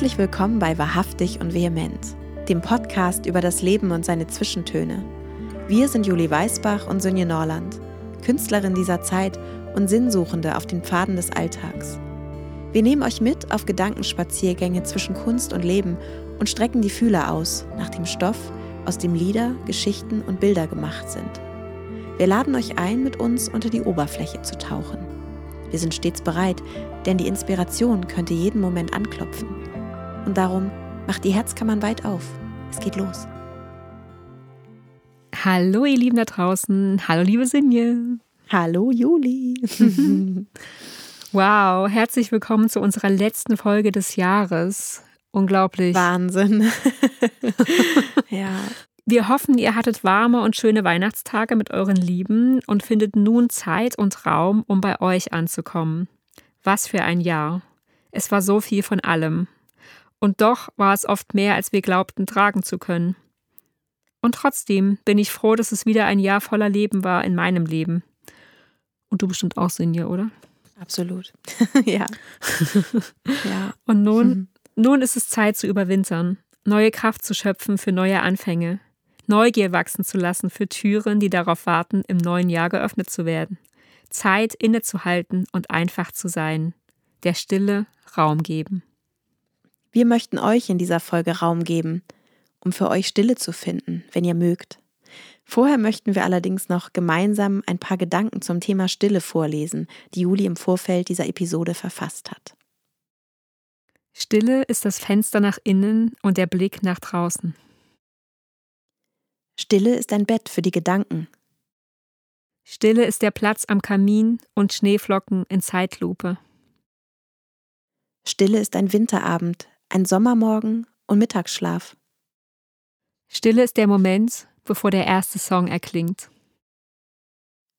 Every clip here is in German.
Herzlich willkommen bei Wahrhaftig und Vehement, dem Podcast über das Leben und seine Zwischentöne. Wir sind Julie Weißbach und Sönje Norland, Künstlerin dieser Zeit und Sinnsuchende auf den Pfaden des Alltags. Wir nehmen euch mit auf Gedankenspaziergänge zwischen Kunst und Leben und strecken die Fühler aus nach dem Stoff, aus dem Lieder, Geschichten und Bilder gemacht sind. Wir laden euch ein, mit uns unter die Oberfläche zu tauchen. Wir sind stets bereit, denn die Inspiration könnte jeden Moment anklopfen. Und darum macht die Herzkammern weit auf. Es geht los. Hallo ihr Lieben da draußen. Hallo liebe Sinje. Hallo Juli. wow, herzlich willkommen zu unserer letzten Folge des Jahres. Unglaublich. Wahnsinn. ja. Wir hoffen, ihr hattet warme und schöne Weihnachtstage mit euren Lieben und findet nun Zeit und Raum, um bei euch anzukommen. Was für ein Jahr. Es war so viel von allem. Und doch war es oft mehr, als wir glaubten tragen zu können. Und trotzdem bin ich froh, dass es wieder ein Jahr voller Leben war in meinem Leben. Und du bestimmt auch, Sinja, oder? Absolut. ja. ja. Und nun, mhm. nun ist es Zeit zu überwintern, neue Kraft zu schöpfen für neue Anfänge, Neugier wachsen zu lassen für Türen, die darauf warten, im neuen Jahr geöffnet zu werden. Zeit innezuhalten und einfach zu sein. Der Stille Raum geben. Wir möchten euch in dieser Folge Raum geben, um für euch Stille zu finden, wenn ihr mögt. Vorher möchten wir allerdings noch gemeinsam ein paar Gedanken zum Thema Stille vorlesen, die Juli im Vorfeld dieser Episode verfasst hat. Stille ist das Fenster nach innen und der Blick nach draußen. Stille ist ein Bett für die Gedanken. Stille ist der Platz am Kamin und Schneeflocken in Zeitlupe. Stille ist ein Winterabend, ein Sommermorgen und Mittagsschlaf. Stille ist der Moment, bevor der erste Song erklingt.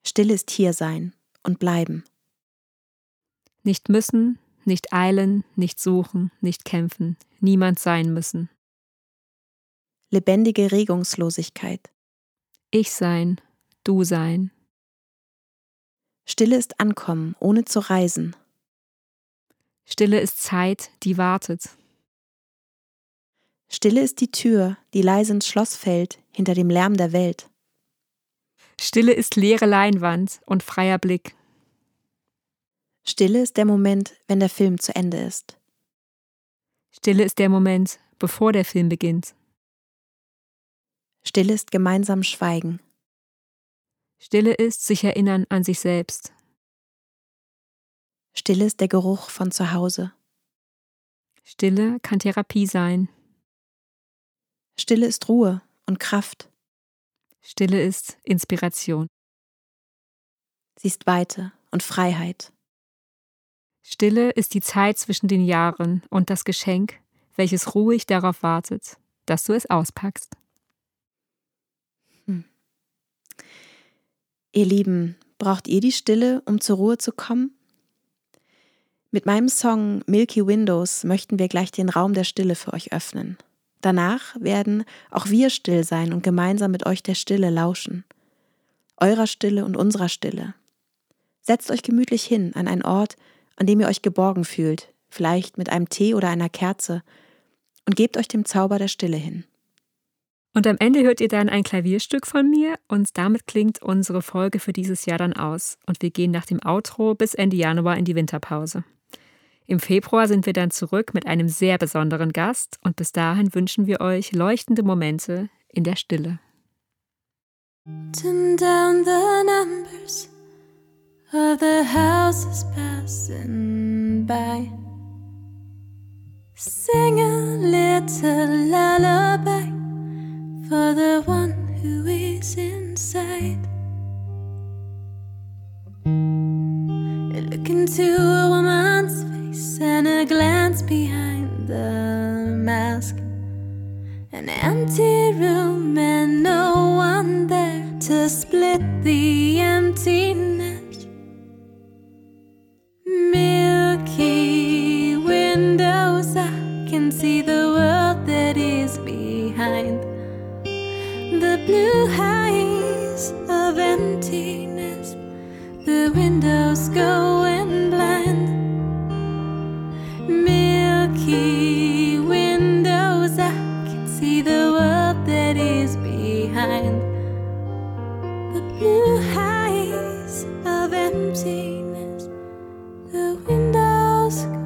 Stille ist hier sein und bleiben. Nicht müssen, nicht eilen, nicht suchen, nicht kämpfen, niemand sein müssen lebendige Regungslosigkeit. Ich sein, du sein. Stille ist Ankommen, ohne zu reisen. Stille ist Zeit, die wartet. Stille ist die Tür, die leise ins Schloss fällt, hinter dem Lärm der Welt. Stille ist leere Leinwand und freier Blick. Stille ist der Moment, wenn der Film zu Ende ist. Stille ist der Moment, bevor der Film beginnt. Stille ist gemeinsam Schweigen. Stille ist sich erinnern an sich selbst. Stille ist der Geruch von zu Hause. Stille kann Therapie sein. Stille ist Ruhe und Kraft. Stille ist Inspiration. Sie ist Weite und Freiheit. Stille ist die Zeit zwischen den Jahren und das Geschenk, welches ruhig darauf wartet, dass du es auspackst. Ihr Lieben, braucht ihr die Stille, um zur Ruhe zu kommen? Mit meinem Song Milky Windows möchten wir gleich den Raum der Stille für euch öffnen. Danach werden auch wir still sein und gemeinsam mit euch der Stille lauschen. Eurer Stille und unserer Stille. Setzt euch gemütlich hin an einen Ort, an dem ihr euch geborgen fühlt, vielleicht mit einem Tee oder einer Kerze, und gebt euch dem Zauber der Stille hin. Und am Ende hört ihr dann ein Klavierstück von mir und damit klingt unsere Folge für dieses Jahr dann aus. Und wir gehen nach dem Outro bis Ende Januar in die Winterpause. Im Februar sind wir dann zurück mit einem sehr besonderen Gast und bis dahin wünschen wir euch leuchtende Momente in der Stille. Turn down the numbers of the houses passing by. Sing a little lullaby. for the one who is inside. Look into a and a glance behind the mask. An empty room and no one there to split the emptiness. Milky windows, I can see the world that is behind the blue heights of emptiness, the windows going the blue heights of emptiness, the windows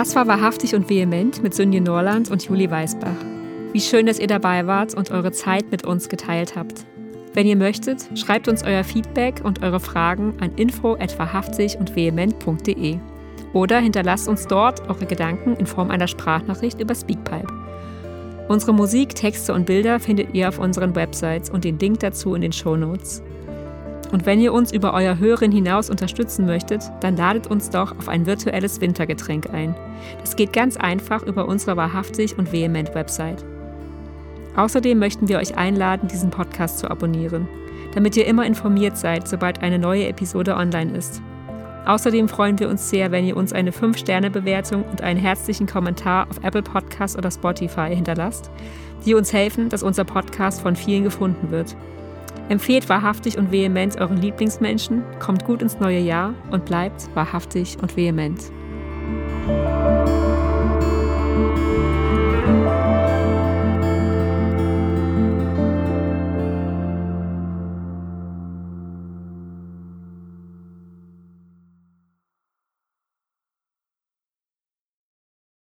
Das war wahrhaftig und vehement mit Sünje Norland und Juli Weisbach. Wie schön, dass ihr dabei wart und eure Zeit mit uns geteilt habt. Wenn ihr möchtet, schreibt uns euer Feedback und eure Fragen an info und vehement.de oder hinterlasst uns dort eure Gedanken in Form einer Sprachnachricht über Speakpipe. Unsere Musik, Texte und Bilder findet ihr auf unseren Websites und den Link dazu in den Show Notes. Und wenn ihr uns über euer Hören hinaus unterstützen möchtet, dann ladet uns doch auf ein virtuelles Wintergetränk ein. Das geht ganz einfach über unsere Wahrhaftig und Vehement Website. Außerdem möchten wir euch einladen, diesen Podcast zu abonnieren, damit ihr immer informiert seid, sobald eine neue Episode online ist. Außerdem freuen wir uns sehr, wenn ihr uns eine 5-Sterne-Bewertung und einen herzlichen Kommentar auf Apple Podcasts oder Spotify hinterlasst, die uns helfen, dass unser Podcast von vielen gefunden wird. Empfehlt wahrhaftig und vehement euren Lieblingsmenschen, kommt gut ins neue Jahr und bleibt wahrhaftig und vehement.